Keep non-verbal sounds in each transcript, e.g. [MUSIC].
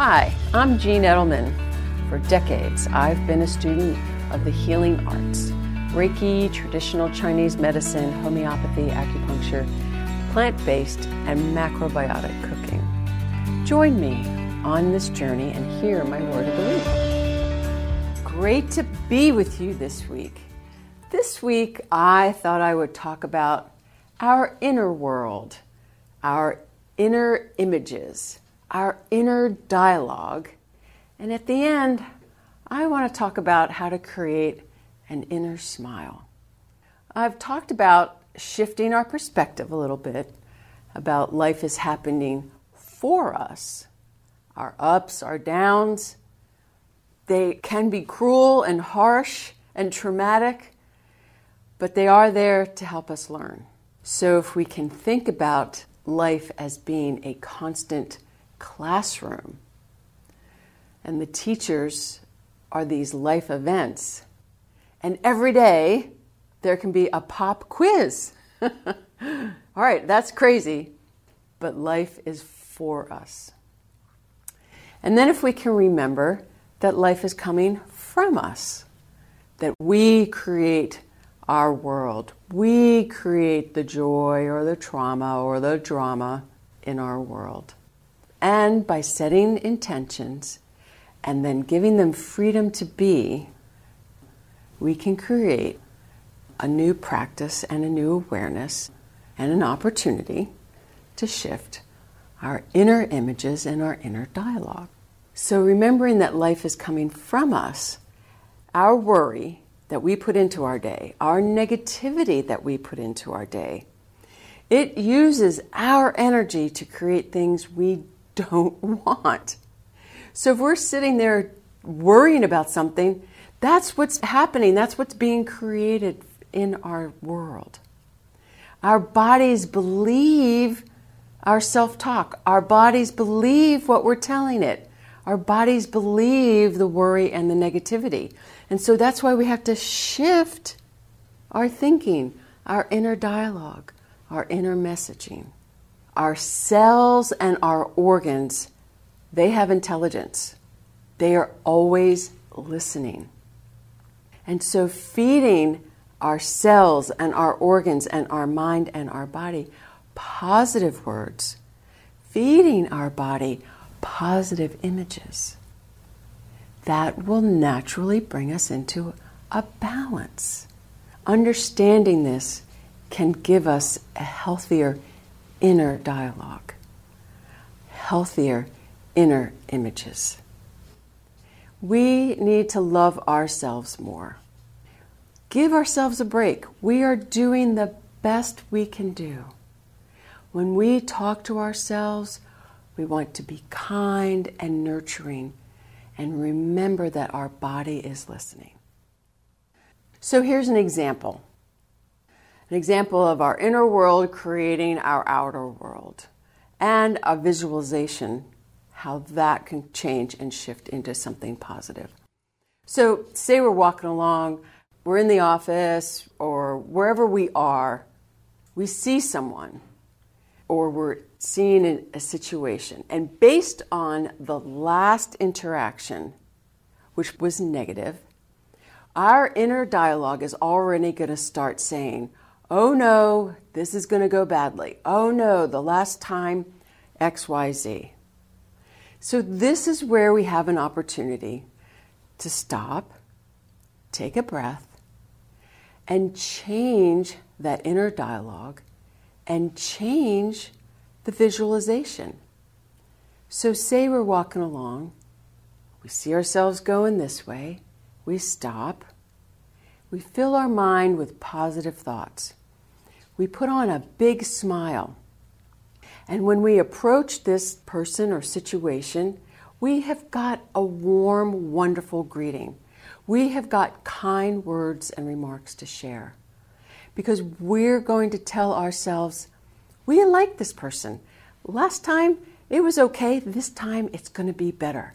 Hi, I'm Jean Edelman. For decades, I've been a student of the healing arts Reiki, traditional Chinese medicine, homeopathy, acupuncture, plant based, and macrobiotic cooking. Join me on this journey and hear my word of belief. Great to be with you this week. This week, I thought I would talk about our inner world, our inner images, our inner dialogue, and at the end, I want to talk about how to create an inner smile. I've talked about shifting our perspective a little bit about life is happening for us. Our ups, our downs, they can be cruel and harsh and traumatic, but they are there to help us learn. So if we can think about life as being a constant classroom, and the teachers are these life events, and every day there can be a pop quiz. [LAUGHS] All right, that's crazy, but life is for us. And then if we can remember that life is coming from us, that we create our world, we create the joy or the trauma or the drama in our world. And by setting intentions and then giving them freedom to be, we can create a new practice and a new awareness and an opportunity to shift our inner images and our inner dialogue. So, remembering that life is coming from us, our worry that we put into our day, our negativity that we put into our day, it uses our energy to create things we don't [LAUGHS] want. So, if we're sitting there worrying about something, that's what's happening, that's what's being created in our world. Our bodies believe our self talk, our bodies believe what we're telling it, our bodies believe the worry and the negativity. And so that's why we have to shift our thinking, our inner dialogue, our inner messaging. Our cells and our organs, they have intelligence. They are always listening. And so, feeding our cells and our organs and our mind and our body positive words, feeding our body positive images, that will naturally bring us into a balance. Understanding this can give us a healthier inner dialogue, healthier inner images. We need to love ourselves more. Give ourselves a break. We are doing the best we can do. When we talk to ourselves, we want to be kind and nurturing and remember that our body is listening. So here's an example an example of our inner world creating our outer world, and a visualization how that can change and shift into something positive. So, say we're walking along, we're in the office, or wherever we are, we see someone, or we're seeing a situation, and based on the last interaction, which was negative, our inner dialogue is already going to start saying, Oh no, this is going to go badly. Oh no, the last time XYZ. So, this is where we have an opportunity to stop, take a breath, and change that inner dialogue and change the visualization. So, say we're walking along, we see ourselves going this way, we stop, we fill our mind with positive thoughts, we put on a big smile and when we approach this person or situation, we have got a warm, wonderful greeting. We have got kind words and remarks to share because we're going to tell ourselves, we like this person. Last time it was okay, this time it's going to be better.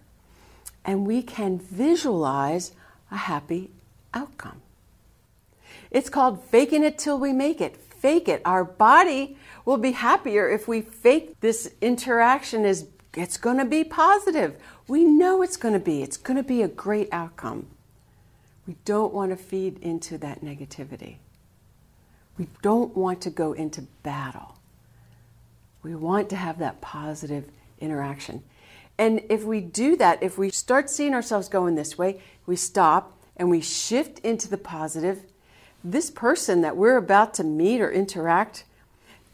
And we can visualize a happy outcome. It's called faking it till we make it. Fake it. Our body We'll be happier if we fake this interaction is it's going to be positive. We know it's going to be. It's going to be a great outcome. We don't want to feed into that negativity. We don't want to go into battle. We want to have that positive interaction. And if we do that, if we start seeing ourselves going this way, we stop and we shift into the positive, this person that we're about to meet or interact,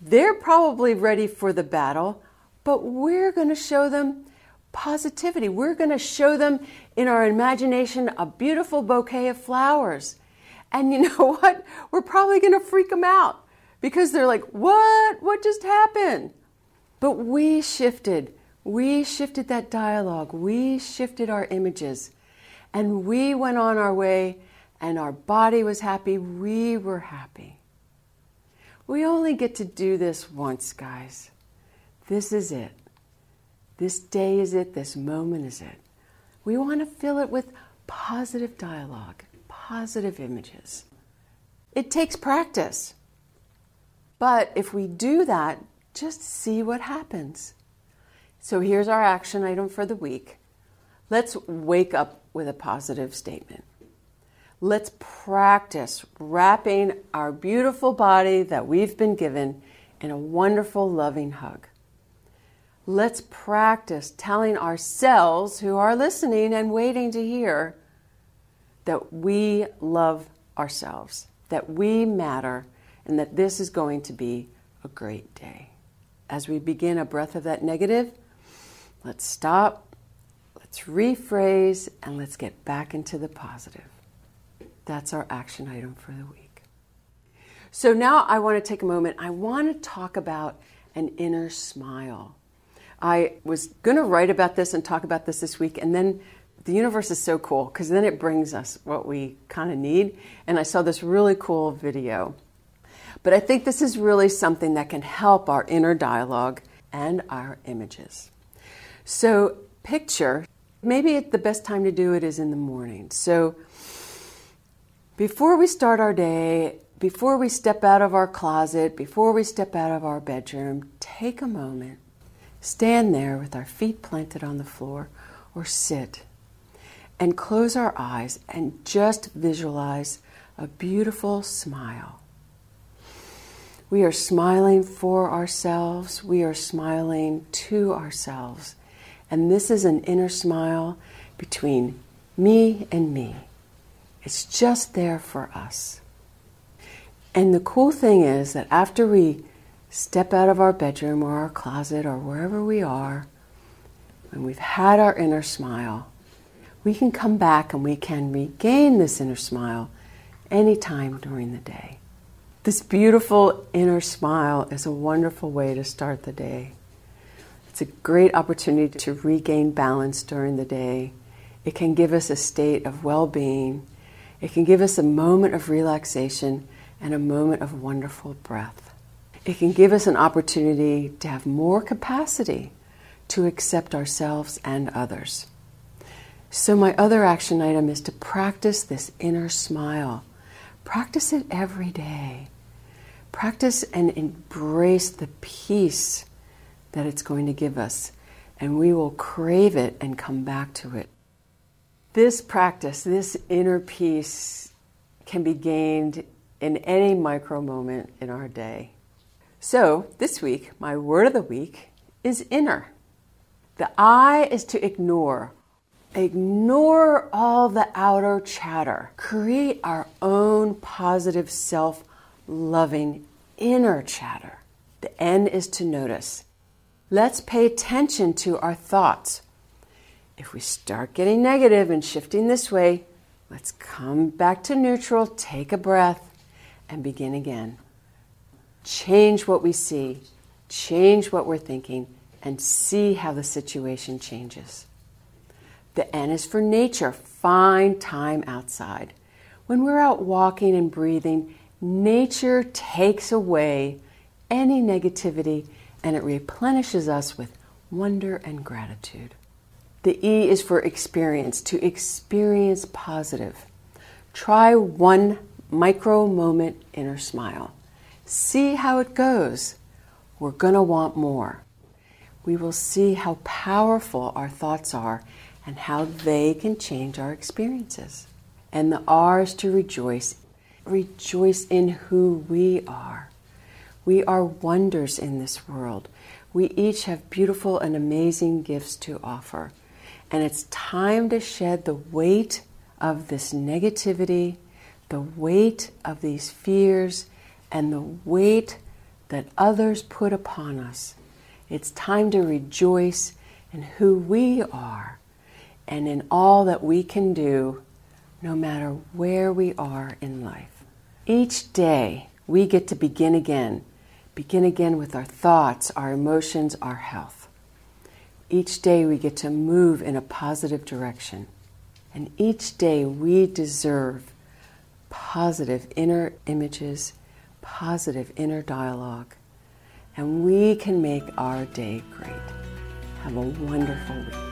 they're probably ready for the battle, but we're going to show them positivity. We're going to show them in our imagination a beautiful bouquet of flowers. And you [LAUGHS] know what? We're probably going to freak them out because they're like, What? What just happened? But we shifted. We shifted that dialogue. We shifted our images. And we went on our way, and our body was happy. We were happy. We only get to do this once, guys. This is it. This day is it. This moment is it. We want to fill it with positive dialogue, positive images. It takes practice. But if we do that, just see what happens. So here's our action item for the week. Let's wake up with a positive statement. Let's practice wrapping our beautiful body that we've been given in a wonderful, loving hug. Let's practice telling ourselves who are listening and waiting to hear that we love ourselves, that we matter, and that this is going to be a great day. As we begin a breath of that negative, let's stop, let's rephrase, and let's get back into the positive. That's our action item for the week. So now I want to take a moment. I want to talk about an inner smile. I was going to write about this and talk about this this week, and then the universe is so cool because then it brings us what we kind of need. And I saw this really cool video. But I think this is really something that can help our inner dialogue and our images. So, picture maybe the best time to do it is in the morning. So, before we start our day, before we step out of our closet, before we step out of our bedroom, take a moment stand there with our feet planted on the floor, or sit and close our eyes and just visualize a beautiful smile. We are smiling for ourselves, we are smiling to ourselves. And this is an inner smile between me and me. It's just there for us. And the cool thing is that after we step out of our bedroom or our closet or wherever we are, when we've had our inner smile, we can come back and we can regain this inner smile anytime during the day. This beautiful inner smile is a wonderful way to start the day. It's a great opportunity to regain balance during the day. It can give us a state of well being. It can give us a moment of relaxation and a moment of wonderful breath it can give us an opportunity to have more capacity to accept ourselves and others. So, my other action item is to practice this inner smile. Practice it every day. Practice and embrace the peace that it's going to give us, and we will crave it and come back to it. This practice, this inner peace, can be gained in any micro moment in our day. So, this week, my word of the week is inner. The I is to ignore. Ignore all the outer chatter. Create our own positive, self loving inner chatter. The N is to notice. Let's pay attention to our thoughts. If we start getting negative and shifting this way, let's come back to neutral, take a breath, and begin again change what we see, change what we're thinking, and see how the situation changes. The N is for nature. Find time outside. When we're out walking and breathing, nature takes away any negativity and it replenishes us with wonder and gratitude. The E is for experience, to experience positive. Try one micro moment inner smile. See how it goes. We're going to want more. we will see how powerful our thoughts are and how they can change our experiences. And the R is to rejoice. Rejoice in who we are. We are wonders in this world. We each have beautiful and amazing gifts to offer. And it's time to shed the weight of this negativity, the weight of these fears, and the weight that others put upon us. It's time to rejoice in who we are and in all that we can do, no matter where we are in life. Each day, we get to begin again, begin again with our thoughts, our emotions, our health. Each day, we get to move in a positive direction. And each day, we deserve positive inner images, positive inner dialogue, and we can make our day great. Have a wonderful week.